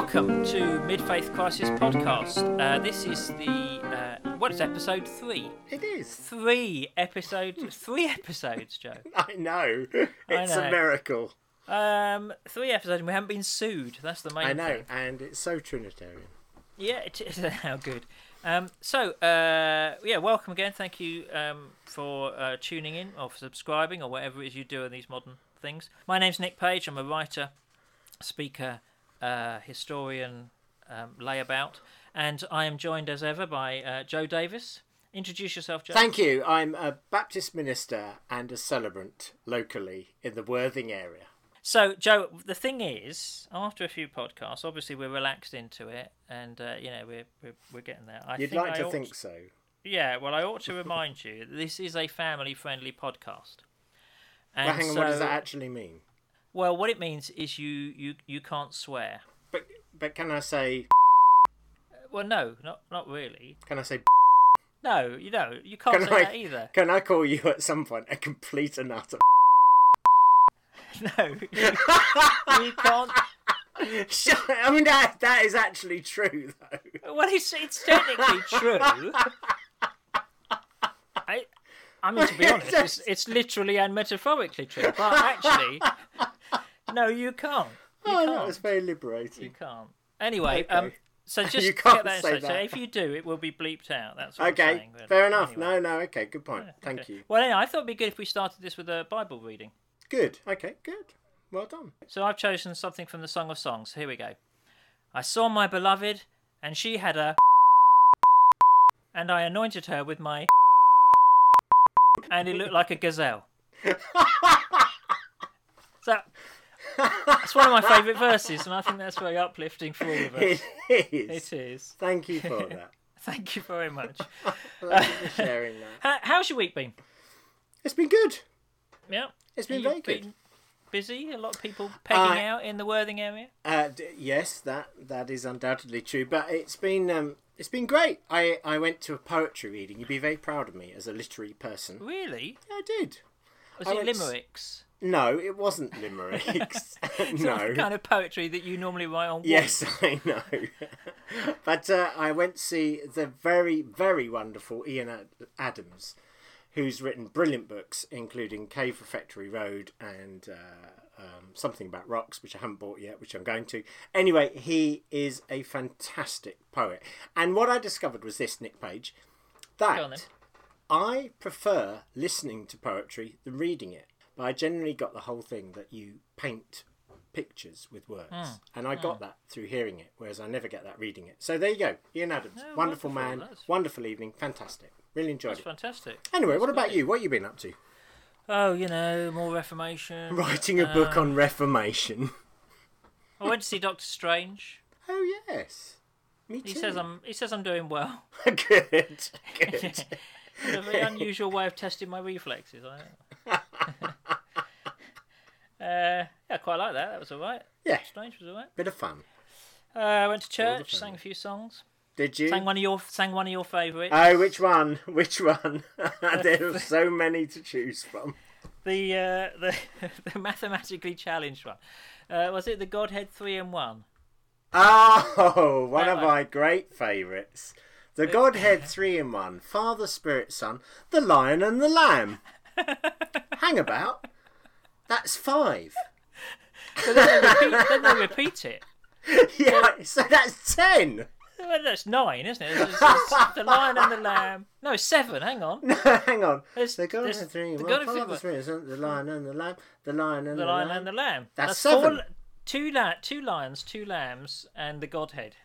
Welcome to Mid Faith Crisis Podcast. Uh, this is the uh, what is episode three? It is. Three episodes. three episodes, Joe. I know. It's know. a miracle. Um, three episodes, and we haven't been sued. That's the main. I know, thing. and it's so Trinitarian. Yeah, it is. How good. Um, so, uh, yeah, welcome again. Thank you um, for uh, tuning in or for subscribing or whatever it is you do in these modern things. My name's Nick Page. I'm a writer, speaker, uh, historian, um, layabout, and I am joined as ever by uh, Joe Davis. Introduce yourself, Joe. Thank you. I'm a Baptist minister and a celebrant locally in the Worthing area. So, Joe, the thing is, after a few podcasts, obviously we're relaxed into it, and uh, you know we're, we're we're getting there. I You'd think like I to think so. Yeah, well, I ought to remind you that this is a family-friendly podcast. And But hang on, so, what does that actually mean? Well, what it means is you you you can't swear. But but can I say uh, Well, no, not not really. can I say No, you know you can't Can say I- that either. can I call you at some point a complete and utter No, you, you can't. I mean that that is actually true though. Well, it's it's technically true. I, I mean, to be honest, it's, it's literally and metaphorically true. But actually, no, you can't. You Oh, can't. that was very liberating. You can't. Anyway, Okay. um, so just You get can't that say that. if you do, it will be bleeped out. That's what I'm Okay, saying. really. fair enough. Anyway. No, no, okay, good point. Thank Okay. you. Well, anyway, I thought it'd be good if we started this with a Bible reading. Good. Okay, good. Well done. So I've chosen something from the Song of Songs. Here we go. I saw my beloved, and she had a, and I anointed her with my, and he looked like a gazelle. so that's one of my favourite verses, and I think that's very uplifting for all of us. It is. It is. Thank you for that. Thank you very much. Thank you for sharing that. How, how's your week been? It's been good. Yeah. It's been very good. busy. A lot of people pegging I- out in the Worthing area. Uh, d- yes, that that is undoubtedly true. But it's been um, it's been great. I, I went to a poetry reading. You'd be very proud of me as a literary person. Really? Yeah, I did. Was I it limericks? No, it wasn't limericks. no. The kind of poetry that you normally write on. Yes, I know. but uh, I went to see the very, very wonderful Ian Ad- Adams, who's written brilliant books, including Cave Refectory Road and uh, um, something about rocks, which I haven't bought yet, which I'm going to. Anyway, he is a fantastic poet. And what I discovered was this, Nick Page, that I prefer listening to poetry than reading it. But I generally got the whole thing that you paint pictures with words. Hmm. And I got that through hearing it, whereas I never get that reading it. So there you go. Ian Adams. Oh, wonderful, wonderful. man. That's- Wonderful evening. Fantastic. Really enjoyed That's it. fantastic. Anyway, what That's about you? What you been up to? Oh, you know, more Reformation. Writing a book on Reformation. I went to see Doctor Strange. Oh yes. Me too. He says I'm. He says I'm doing well. good. Good. It's a very unusual way of testing my reflexes. I uh, yeah, quite like that. That was all right. yeah. Strange was all right. Bit of fun. Uh, I went to church, sang a few songs, Did you? sang one of your sang one of your favourites. Oh, which one? Which one? there are so many to choose from. the uh, the the mathematically challenged one. Uh, was it the Godhead three and one? Oh, one That of one. my great favourites. The Godhead three in one. Father, Spirit, Son, the Lion and the Lamb. Hang about. That's five. But then they repeat, then they repeat it. Yeah, so that's ten. Well, that's nine, isn't it? It's- it's the lion and the lamb. No, seven. Hang on. Hang on. There's- the Godhead there's- three the one. Godhead three- Son, the Lion and the Lamb. The Lion and The the, lion Lamb. and the lamb. That's four, seven. two la- two lions, two lambs, and the Godhead.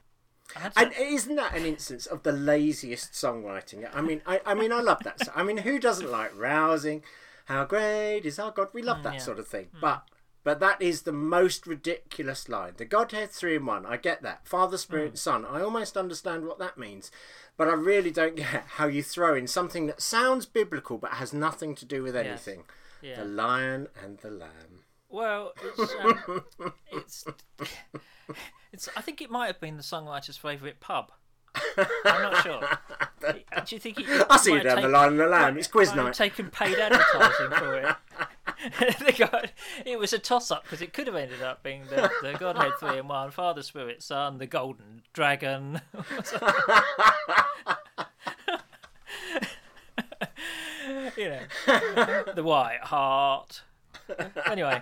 And isn't that an instance of the laziest songwriting? I mean, I, I mean, I love that. I mean, who doesn't like rousing? How great is our God? We love mm, that yeah. sort of thing. Mm. But but that is the most ridiculous line. The Godhead three in one. I get that. Father, Spirit, Son. I almost understand what that means, but I really don't get how you throw in something that sounds biblical but has nothing to do with anything. yeah. The lion and the lamb. Well, it's, um, it's it's. I think it might have been the songwriter's favourite pub. I'm not sure. Do you think he? I see you down the taken- line and the lamb. It's quiz night. Taken paid advertising for it. the God, it was a toss up because it could have ended up being the, the Godhead three in one Father, Spirit, Son, the Golden Dragon. you know, the White Hart. Anyway,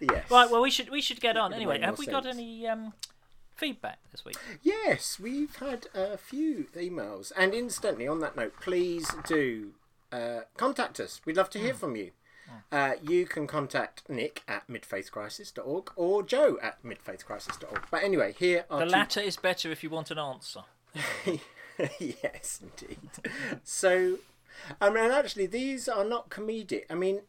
Yes. right. Well, we should we should get on. Anyway, have we got any um, feedback this week? Yes, we've had a few emails. And incidentally, on that note, please do uh, contact us. We'd love to hear from you. Uh, you can contact Nick at midfaithcrisis.org or Joe at midfaithcrisis.org. But anyway, here are The two latter is better if you want an answer. yes, indeed. So, I mean, actually, these are not comedic. I mean,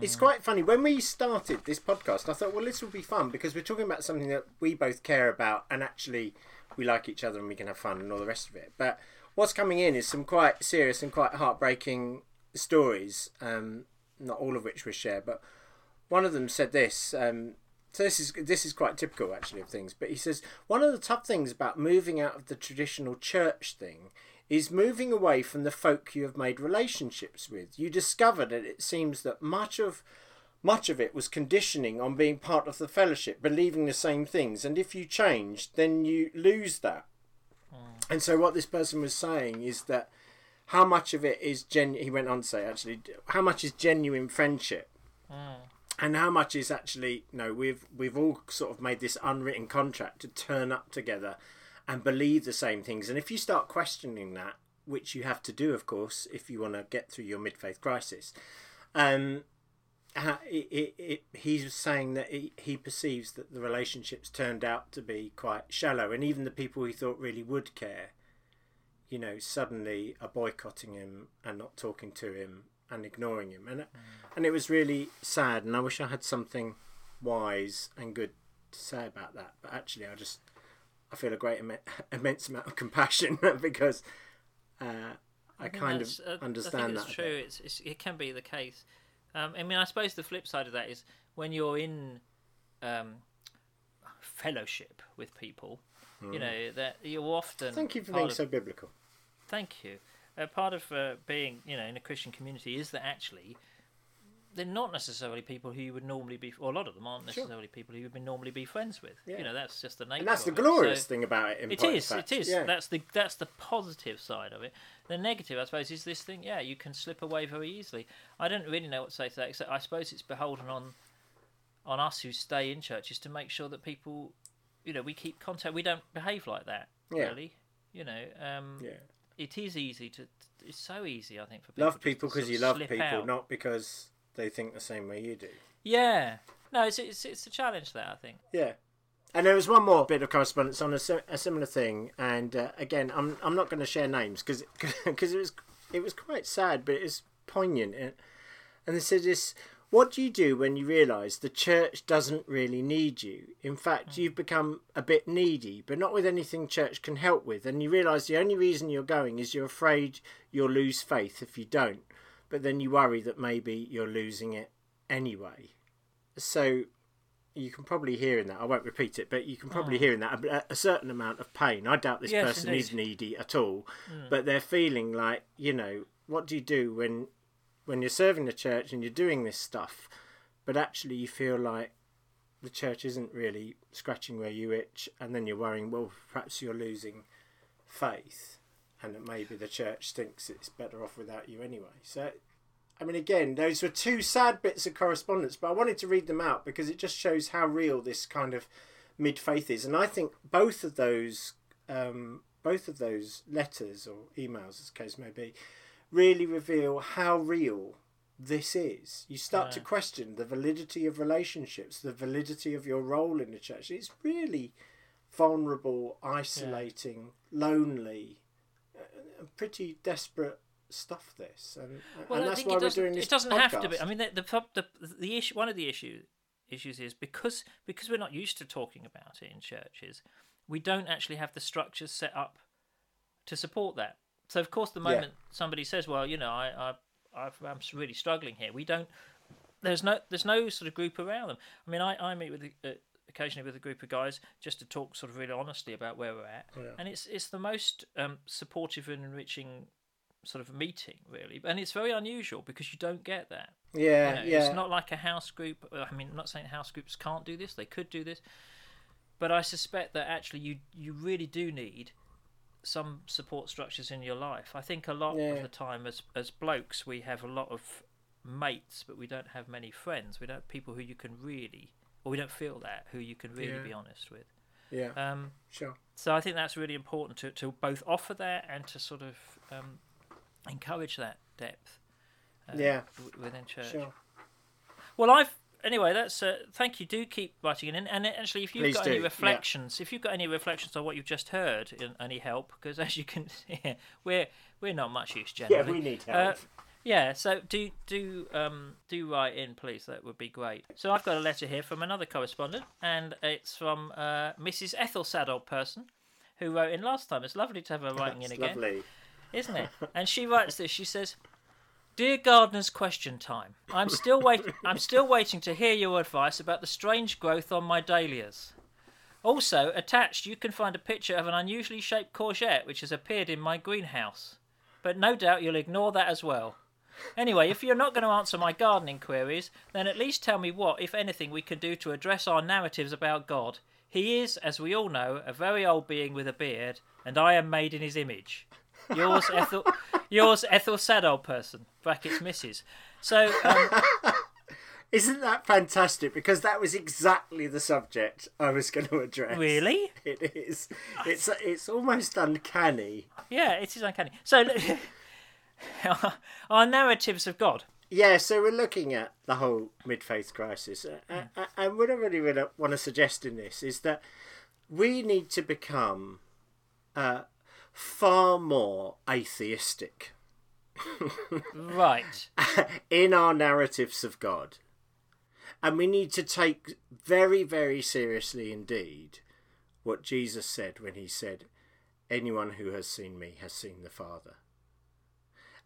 it's quite funny. When we started this podcast, I thought, well, this will be fun because we're talking about something that we both care about and actually we like each other and we can have fun and all the rest of it. But what's coming in is some quite serious and quite heartbreaking stories, um, not all of which we shared, but one of them said this. Um, so this is this is quite typical actually of things. But he says one of the tough things about moving out of the traditional church thing is moving away from the folk you have made relationships with. You discover that it seems that much of much of it was conditioning on being part of the fellowship, believing the same things, and if you change, then you lose that. And so what this person was saying is that how much of it is gen he went on to say actually how much is genuine friendship? And how much is actually no we've we've all sort of made this unwritten contract to turn up together and believe the same things. And if you start questioning that which you have to do of course if you want to get through your mid-faith crisis um ha- it, it, it, he's saying that he, he perceives that the relationships turned out to be quite shallow and even the people he thought really would care you know suddenly are boycotting him and not talking to him and ignoring him and and it was really sad and I wish I had something wise and good to say about that but actually I just I feel a great Im- immense amount of compassion because uh, I, think kind of uh, understand I think that it's a true. It's, it's it can be the case. Um, I mean, I suppose the flip side of that is when you're in um, fellowship with people, you know that you're often Hmm. Thank you for being of- so biblical Thank you. Uh, part of uh, being, you know, in a Christian community is that actually they're not necessarily people who you would normally be, or a lot of them aren't Sure. necessarily people who you would normally be friends with. Yeah. You know, that's just the nature. and that's the glorious So- thing about it In it, is, fact. it is. yeah. That's the that's the positive side of it. The negative, I suppose, is this thing. Yeah, you can slip away very easily. I don't really know what to say to that. Except I suppose it's beholden on on us who stay in churches to make sure that people, you know, we keep contact. We don't behave like that. Yeah. Really. You know. Um, yeah. It is easy to. It's so easy, I think, for people. love people because you love people out. not because they think the same way you do Yeah. No, it's it's it's a challenge there. I think. Yeah. And there was one more bit of correspondence on a, a similar thing, and uh, again, I'm I'm not going to share names because because it was it was quite sad, but it's poignant. And, and they said this: What do you do when you realise the church doesn't really need you? In fact, you've become a bit needy, but not with anything church can help with, and you realise the only reason you're going is you're afraid you'll lose faith if you don't. But then you worry that maybe you're losing it anyway. So you can probably hear in that. I won't repeat it, but you can probably mm. hear in that a, a certain amount of pain. I doubt this Yes, person is needy at all, mm. but they're feeling like you know what do you do when when you're serving the church and you're doing this stuff, but actually you feel like the church isn't really scratching where you itch, and then you're worrying, well, perhaps you're losing faith, and that maybe the church thinks it's better off without you anyway. So I mean, again, those were two sad bits of correspondence, but I wanted to read them out because it just shows how real this kind of mid faith is, and I think both of those, um, both of those letters or emails, as the case may be, really reveal how real this is. You start to question the validity of relationships, the validity of your role in the church. It's really vulnerable, isolating, lonely, uh, pretty desperate stuff. This, and, Well, and that's why we're doing this. It doesn't have to be. I mean, the the the, the issue. One of the issue issues is because because we're not used to talking about it in churches, we don't actually have the structures set up to support that. So of course, the Yeah. moment somebody says, "Well, you know, I, I I'm really struggling here," we don't. There's no there's no sort of group around them. I mean, I I meet with uh, occasionally with a group of guys just to talk sort of really honestly about where we're at, Yeah. and it's it's the most um, supportive and enriching sort of meeting really, and it's very unusual because you don't get that. Yeah, You know, yeah. It's not like a house group. I mean, I'm not saying house groups can't do this; they could do this, but I suspect that actually you you really do need some support structures in your life. I think a lot Yeah. of the time, as as blokes, we have a lot of mates, but we don't have many friends. We don't have people who you can really, or we don't feel that who you can really Yeah. be honest with. yeah, Um, sure. so I think that's really important to, to both offer that and to sort of um, encourage that depth. Uh, Yeah. w- within church. Sure. Well, I've anyway. That's uh, thank you. Do keep writing in, and actually, if you've Please got do, any yeah. reflections, if you've got any reflections on what you've just heard, any help, because as you can see, we're we're not much use Yeah, generally. Yeah, we need Uh, help. Yeah, so do do um do write in, please. That would be great. So I've got a letter here from another correspondent, and it's from uh, Mrs. Ethel Sadold person, who wrote in last time. It's lovely to have her writing in again lovely. isn't it? And she writes this. She says, "Dear Gardener's question time. I'm still wait. I'm still waiting to hear your advice about the strange growth on my dahlias. Also, attached, you can find a picture of an unusually shaped courgette which has appeared in my greenhouse. But no doubt you'll ignore that as well." Anyway, if you're not going to answer my gardening queries, then at least tell me what, if anything, we can do to address our narratives about God. He is, as we all know, a very old being with a beard, and I am made in his image. Yours, Ethel. Yours, Ethel Sadold person. Brackets, Mrs. So, um, Isn't that fantastic? Because that was exactly the subject I was going to address. really? It is. It's it's almost uncanny. Yeah, it is uncanny. So, our narratives of God. Yeah, so we're looking at the whole mid-faith crisis, uh, uh, and what I really, really want to suggest in this is that we need to become uh, far more atheistic Right. in our narratives of God, and we need to take very, very seriously indeed what Jesus said when he said, "Anyone who has seen me has seen the Father."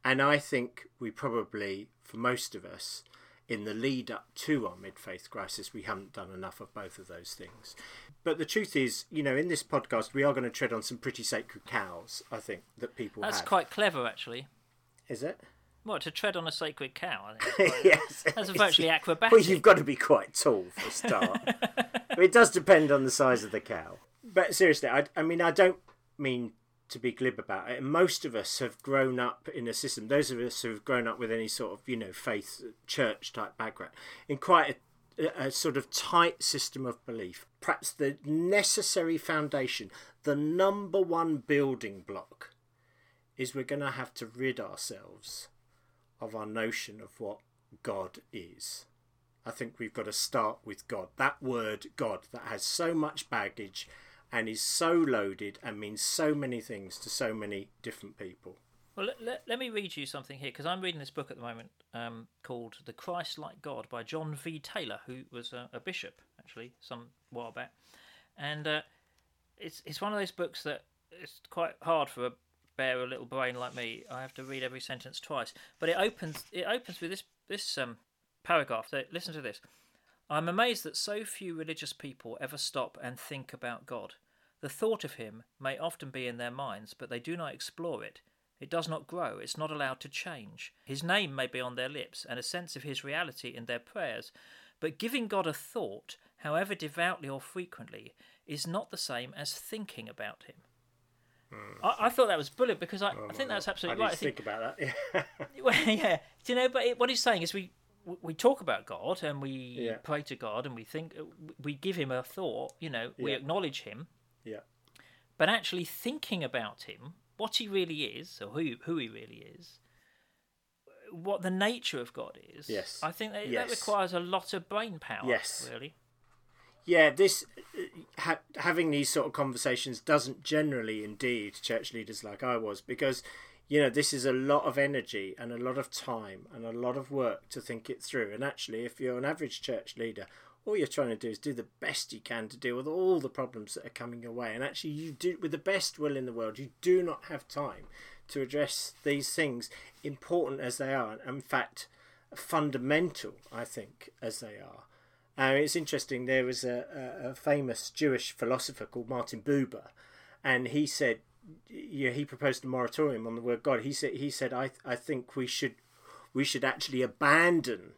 And I think we probably, for most of us, in the lead up to our mid faith crisis, we haven't done enough of both of those things. But the truth is, you know, in this podcast, we are going to tread on some pretty sacred cows, I think, that people That's have. quite clever, actually. Is it? What, to tread on a sacred cow? I think. yes. That's virtually acrobatic. Well, you've got to be quite tall for a start. It does depend on the size of the cow. But seriously, I, I mean, I don't mean to be glib about it. And most of us have grown up in a system, those of us who have grown up with any sort of, you know, faith, church type background, in quite a, a sort of tight system of belief. Perhaps the necessary foundation, the number one building block, is we're going to have to rid ourselves of our notion of what God is. I think we've got to start with God. That word, God, that has so much baggage and is so loaded and means so many things to so many different people. Well, let, let, let me read you something here because I'm reading this book at the moment um, called The Christ Like God by John V. Taylor, who was a, a bishop actually some while back. And uh, it's, it's one of those books that it's quite hard for a bare a little brain like me. I have to read every sentence twice. But it opens it opens with this this um, paragraph. So listen to this. I'm amazed that so few religious people ever stop and think about God. The thought of him may often be in their minds, but they do not explore it. It does not grow, it's not allowed to change. His name may be on their lips, and a sense of his reality in their prayers, but giving God a thought, however devoutly or frequently, is not the same as thinking about him. Hmm. I, I thought that was brilliant because I, oh I think that's I absolutely need right. I think think about that. Yeah. well, yeah. Do you know? But it, what he's saying is we we talk about God and we Yeah. pray to God and we think we give him a thought. You know, we Yeah. acknowledge him, yeah. but actually thinking about him, what he really is, or who who he really is, what the nature of God is. Yes. I think that, that requires a lot of brain power. Yes. really. Yeah, this uh, ha- having these sort of conversations doesn't generally indeed church leaders like I was because you know this is a lot of energy and a lot of time and a lot of work to think it through. And actually, if you're an average church leader, all you're trying to do is do the best you can to deal with all the problems that are coming your way. And actually, you do with the best will in the world, you do not have time to address these things, important as they are. And in fact, fundamental, I think, as they are. Uh, it's interesting. There was a, a, a famous Jewish philosopher called Martin Buber, and he said yeah, he proposed a moratorium on the word God. He said he said I I think we should we should actually abandon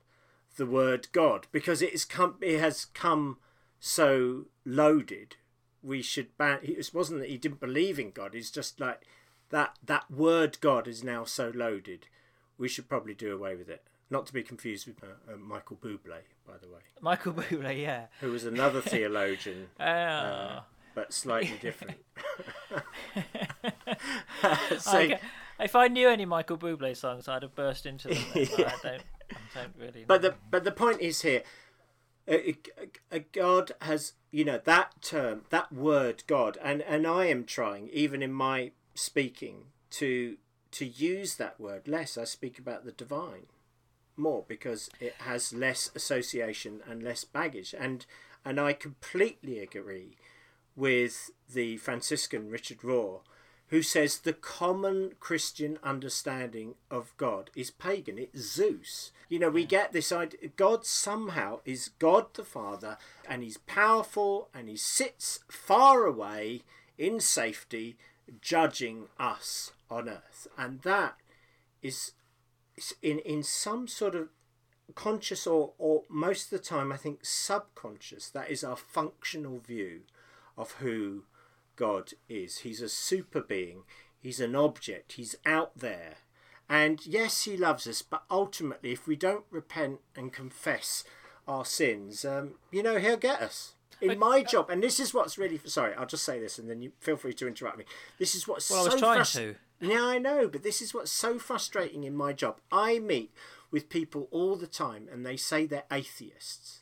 the word God because it has come it has come so loaded. We should ban. It wasn't that he didn't believe in God. It's just like that that word God is now so loaded. We should probably do away with it. Not to be confused with uh, uh, Michael Bublé, by the way, Michael Bublé, yeah. who was another theologian, Ah. But slightly different. so, Okay. If I knew any Michael Bublé songs, I'd have burst into them. but I don't. I don't really. But know. the but the point is here, God has you know that term that word God, and and I am trying even in my speaking to to use that word less. I speak about the divine more because it has less association and less baggage, and and I completely agree with the Franciscan Richard Rohr, who says the common Christian understanding of God is pagan. It's Zeus. You know, we get this idea God somehow is God the Father, and he's powerful, and he sits far away in safety, judging us on earth. And that is in, in some sort of conscious or, or most of the time I think subconscious that is our functional view of who God is. He's a super being, he's an object, he's out there. And yes, he loves us, but ultimately, if we don't repent and confess our sins, um, you know, he'll get us. In my job, and this is what's really sorry, I'll just say this, and then you feel free to interrupt me. This is what's Well, I was trying frus- to. yeah, I know, but this is what's so frustrating in my job. I meet with people all the time and they say they're atheists.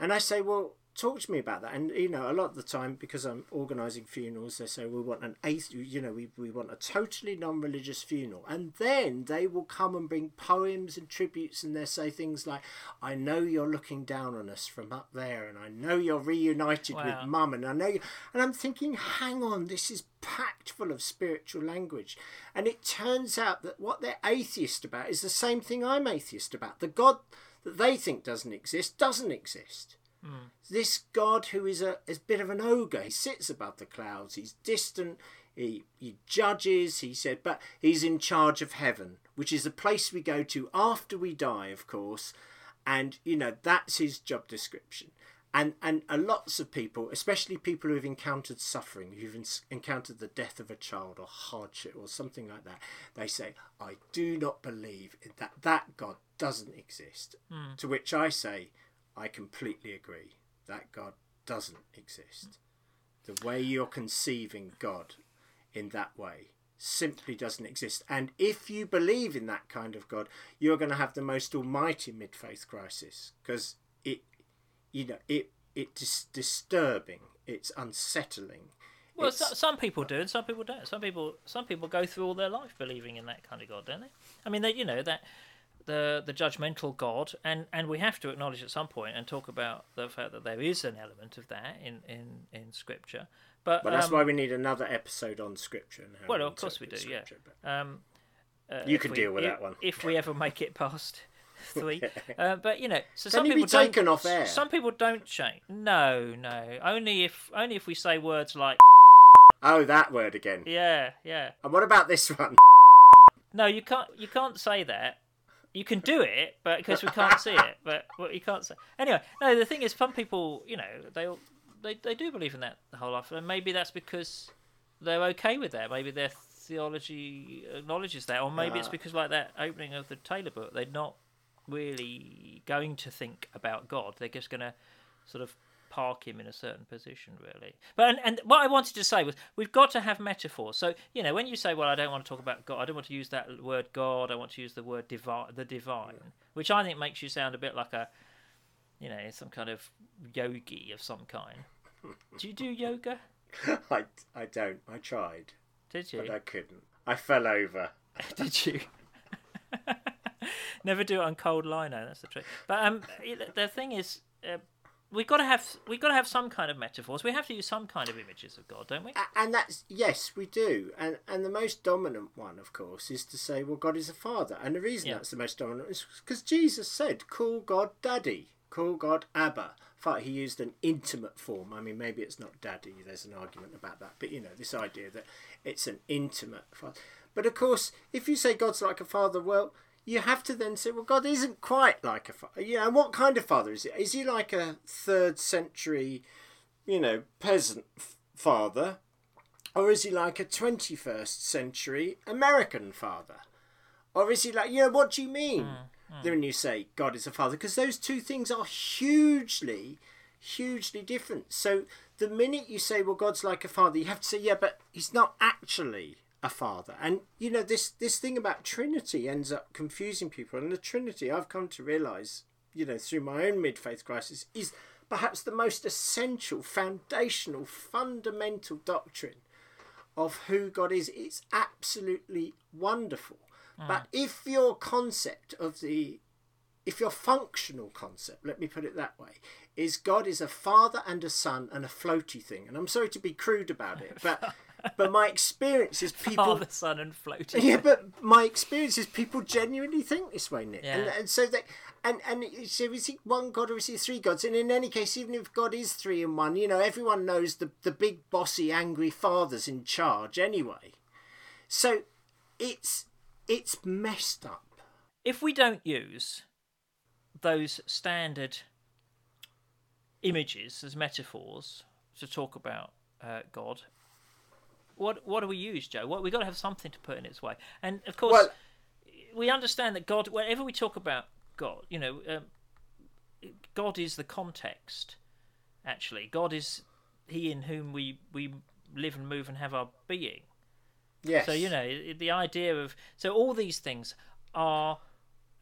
And I say, well, talk to me about that. And, you know, a lot of the time, because I'm organising funerals, they say, we want an athe- you know, we, we want a totally non religious funeral. And then they will come and bring poems and tributes and they say things like, I know you're looking down on us from up there and I know you're reunited Wow. with mum and I know you. And I'm thinking, hang on, this is packed full of spiritual language. And it turns out that what they're atheist about is the same thing I'm atheist about. The God that they think doesn't exist doesn't exist. This God who is a, is a bit of an ogre, he sits above the clouds, he's distant, he, he judges, he said, but he's in charge of heaven, which is the place we go to after we die, of course. And, you know, that's his job description and and uh, lots of people, especially people who have encountered suffering, who've en- encountered the death of a child or hardship or something like that, they say, "I do not believe that that God doesn't exist." To which I say, I completely agree. That God doesn't exist. The way you're conceiving God in that way simply doesn't exist. And if you believe in that kind of God, you're going to have the most almighty mid-faith crisis because it you know it it's disturbing it's unsettling Well, It's- so, some people do, and some people don't. Some people, some people go through all their life believing in that kind of God, don't they? I mean, they, you know, that the the judgmental God, and and we have to acknowledge at some point and talk about the fact that there is an element of that in in in Scripture. But, but that's um, why we need another episode on scripture well, we of course we do, yeah. But- Um, uh, You could we- deal with if, that one. if we ever make it past three. uh, but you know, so some you people don't. taken off air? Some people don't change. No, no. Only if only if we say words like oh that word again yeah, yeah. and what about this one No, you can't. You can't say that. You can do it, but because we can't see it. But well, you can't say. Anyway, no. The thing is, some people, you know, they all- they they do believe in that the whole life, and maybe that's because they're okay with that. Maybe their theology acknowledges that, or maybe it's Ah. because, like that opening of the Taylor book, they're not really going to think about God. They're just going to sort of park him in a certain position, really. But and, and what I wanted to say was we've got to have metaphors. So you know, when you say, "Well, I don't want to talk about God. I don't want to use that word God. I want to use the word divine, the divine," which I think makes you sound a bit like a, you know, some kind of yogi of some kind. Do you do yoga? I, I don't I tried Did you? but I couldn't I fell over Did you? Never do it on cold lino. That's the trick. But um, the thing is, uh, we've got to have we've got to have some kind of metaphors. We have to use some kind of images of God, don't we? And that's yes we do and and the most dominant one of course is to say well god is a father and the reason Yeah. that's the most dominant is because jesus said call god daddy call God Abba. Father. He used an intimate form. I mean, maybe it's not daddy. There's an argument about that. But, you know, this idea that it's an intimate father. But, of course, if you say God's like a father, well, you have to then say, well, God isn't quite like a father. You know, what kind of father is he? Is he like a third century, you know, peasant f- father? Or is he like a 21st century American father? Or is he like, you know, what do you mean mm, mm. when you say God is a father? Because those two things are hugely, hugely different. So the minute you say, well, God's like a father, you have to say, yeah, but he's not actually a father. And, you know, this, this thing about Trinity ends up confusing people. And the Trinity, I've come to realize, you know, through my own mid faith crisis, is perhaps the most essential, foundational, fundamental doctrine of who God is. It's absolutely wonderful. Mm. But if your concept of the, if your functional concept, let me put it that way, is God is a father and a son and a floaty thing, and I'm sorry to be crude about it, but but my experience is people. Father, Son, and floating. Yeah, but my experience is people genuinely think this way, Nick, and, Yeah. and so they and and so is he one God or is he three gods? And in any case, even if God is three in one, you know, everyone knows the the big bossy angry father's in charge anyway. So it's it's messed up. if we don't use those standard images as metaphors to talk about uh, God, what what do we use, Joe? What we got to have something to put in its way. And of course, Well- we understand that God. Whenever we talk about God, you know, um, God is the context. Actually, God is He in whom we we live and move and have our being. Yes. So you know the idea of so all these things are,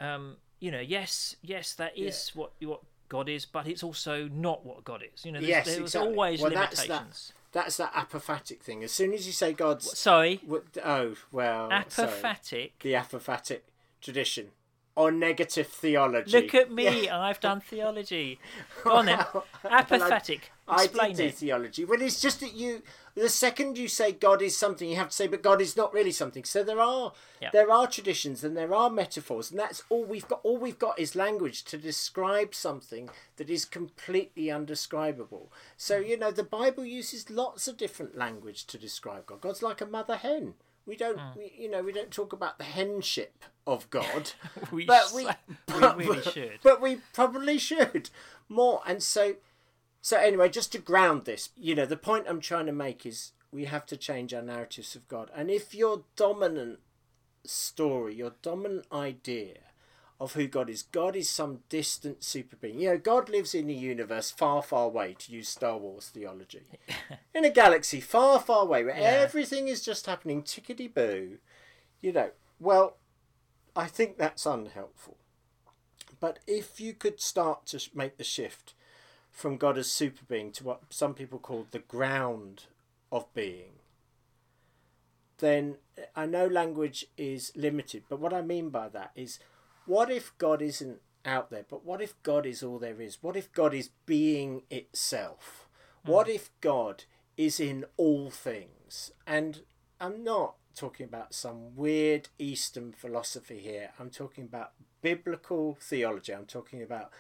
um, you know, yes, yes, that is what what God is, but it's also not what God is. You know, there's, Yes, there's exactly. always Well, that's limitations. That's that apophatic thing. As soon as you say God's Sorry, What- Oh well, sorry. apophatic. the apophatic tradition or negative theology. Look at me, I've done theology. Go on then. Apathetic. I Explain did do theology. Well, it's just that you, the second you say God is something, you have to say, but God is not really something. So there are, Yeah. there are traditions and there are metaphors, and that's all we've got. All we've got is language to describe something that is completely undescribable. So Hmm. you know, the Bible uses lots of different language to describe God. God's like a mother hen. We don't, Hmm. we, you know, we don't talk about the henship of God. We, but we, we but- really should. but we probably should more. And so, so anyway, just to ground this, you know, the point I'm trying to make is we have to change our narratives of God. And if your dominant story, your dominant idea of who God is, God is some distant super being. You know, God lives in a universe far, far away, to use Star Wars theology, in a galaxy far, far away where Yeah. everything is just happening tickety boo. You know, well, I think that's unhelpful. But if you could start to make the shift from God as super being to what some people call the ground of being, then eh, I know language is limited, but what I mean by that is what if God isn't out there, but what if God is all there is? What if God is being itself? Hmm. What if God is in all things? And I'm not talking about some weird Eastern philosophy here. I'm talking about biblical theology. I'm talking about,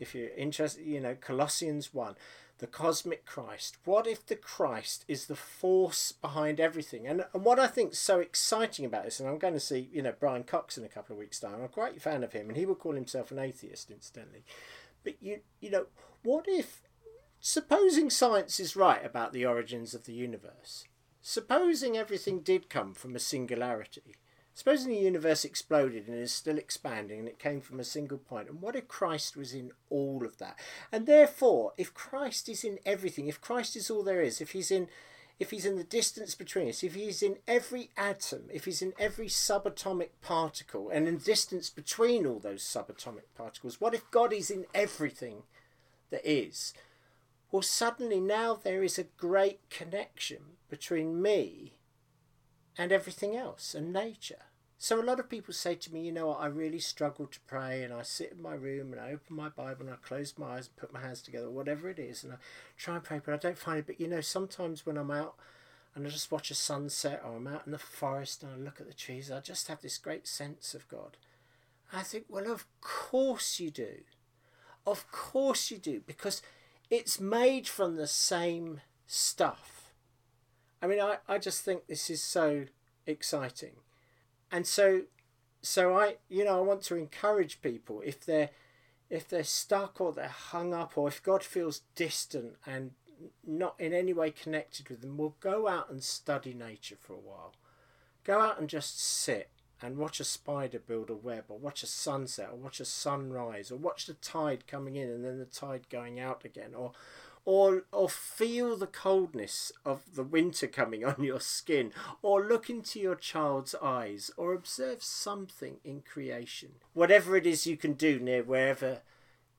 if you're interested, you know, Colossians 1, the cosmic Christ. What if the Christ is the force behind everything? And, and what I think is so exciting about this, and I'm going to see, you know, Brian Cox in a couple of weeks' time. I'm a great fan of him, and he would call himself an atheist, incidentally. But you, you know, what if, supposing science is right about the origins of the universe, supposing everything did come from a singularity, supposing the universe exploded and is still expanding and it came from a single point, and what if Christ was in all of that? And therefore, if Christ is in everything, if Christ is all there is, if he's in if he's in the distance between us, if he's in every atom, if he's in every subatomic particle, and in the distance between all those subatomic particles, what if God is in everything that is? Well, suddenly now there is a great connection between me and everything else and nature. So a lot of people say to me, you know what, I really struggle to pray and I sit in my room and I open my Bible and I close my eyes and put my hands together, whatever it is, and I try and pray, but I don't find it. But you know, sometimes when I'm out and I just watch a sunset or I'm out in the forest and I look at the trees, I just have this great sense of God. I think, well, of course you do. Of course you do, because it's made from the same stuff. I mean, I, I just think this is so exciting. And so so I you know, I want to encourage people if they're if they're stuck or they're hung up or if God feels distant and not in any way connected with them, will go out and study nature for a while. Go out and just sit and watch a spider build a web or watch a sunset or watch a sunrise or watch the tide coming in and then the tide going out again or or or feel the coldness of the winter coming on your skin or look into your child's eyes or observe something in creation whatever it is you can do near wherever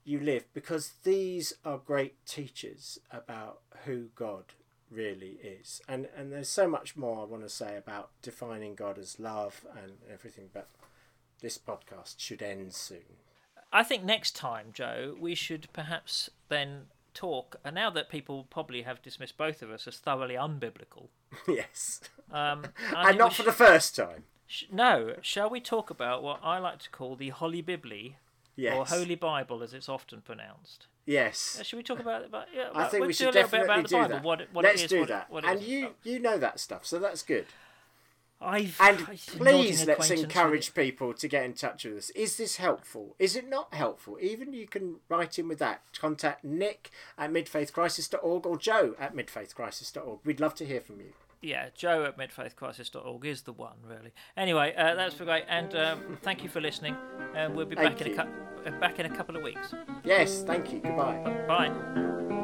you live because these are great teachers about who God really is. And and there's so much more I want to say about defining God as love and everything, but this podcast should end soon. I think next time, Joe, we should perhaps then talk. And now that people probably have dismissed both of us as thoroughly unbiblical, yes, um, and not for the first time. Sh- no, shall we talk about what I like to call the Holy Bibli, Yes. or Holy Bible, as it's often pronounced? Yes. Uh, should we talk about? about yeah, I think do should a little bit definitely about the do Bible. that. What, it- what Let's it is, do what that. what and you you know that stuff, so that's good. I've, And I've please let's encourage people to get in touch with us. Is this helpful? Is it not helpful? Even you can write in with that. Contact Nick at midfaithcrisis.org or Joe at midfaithcrisis.org. We'd love to hear from you. Yeah, Joe at midfaithcrisis.org is the one, really. Anyway, uh, that's for great, and um, thank you for listening. And we'll be Thank back in a you. cou- uh, back in a couple of weeks. Yes, thank you. Goodbye. Bye.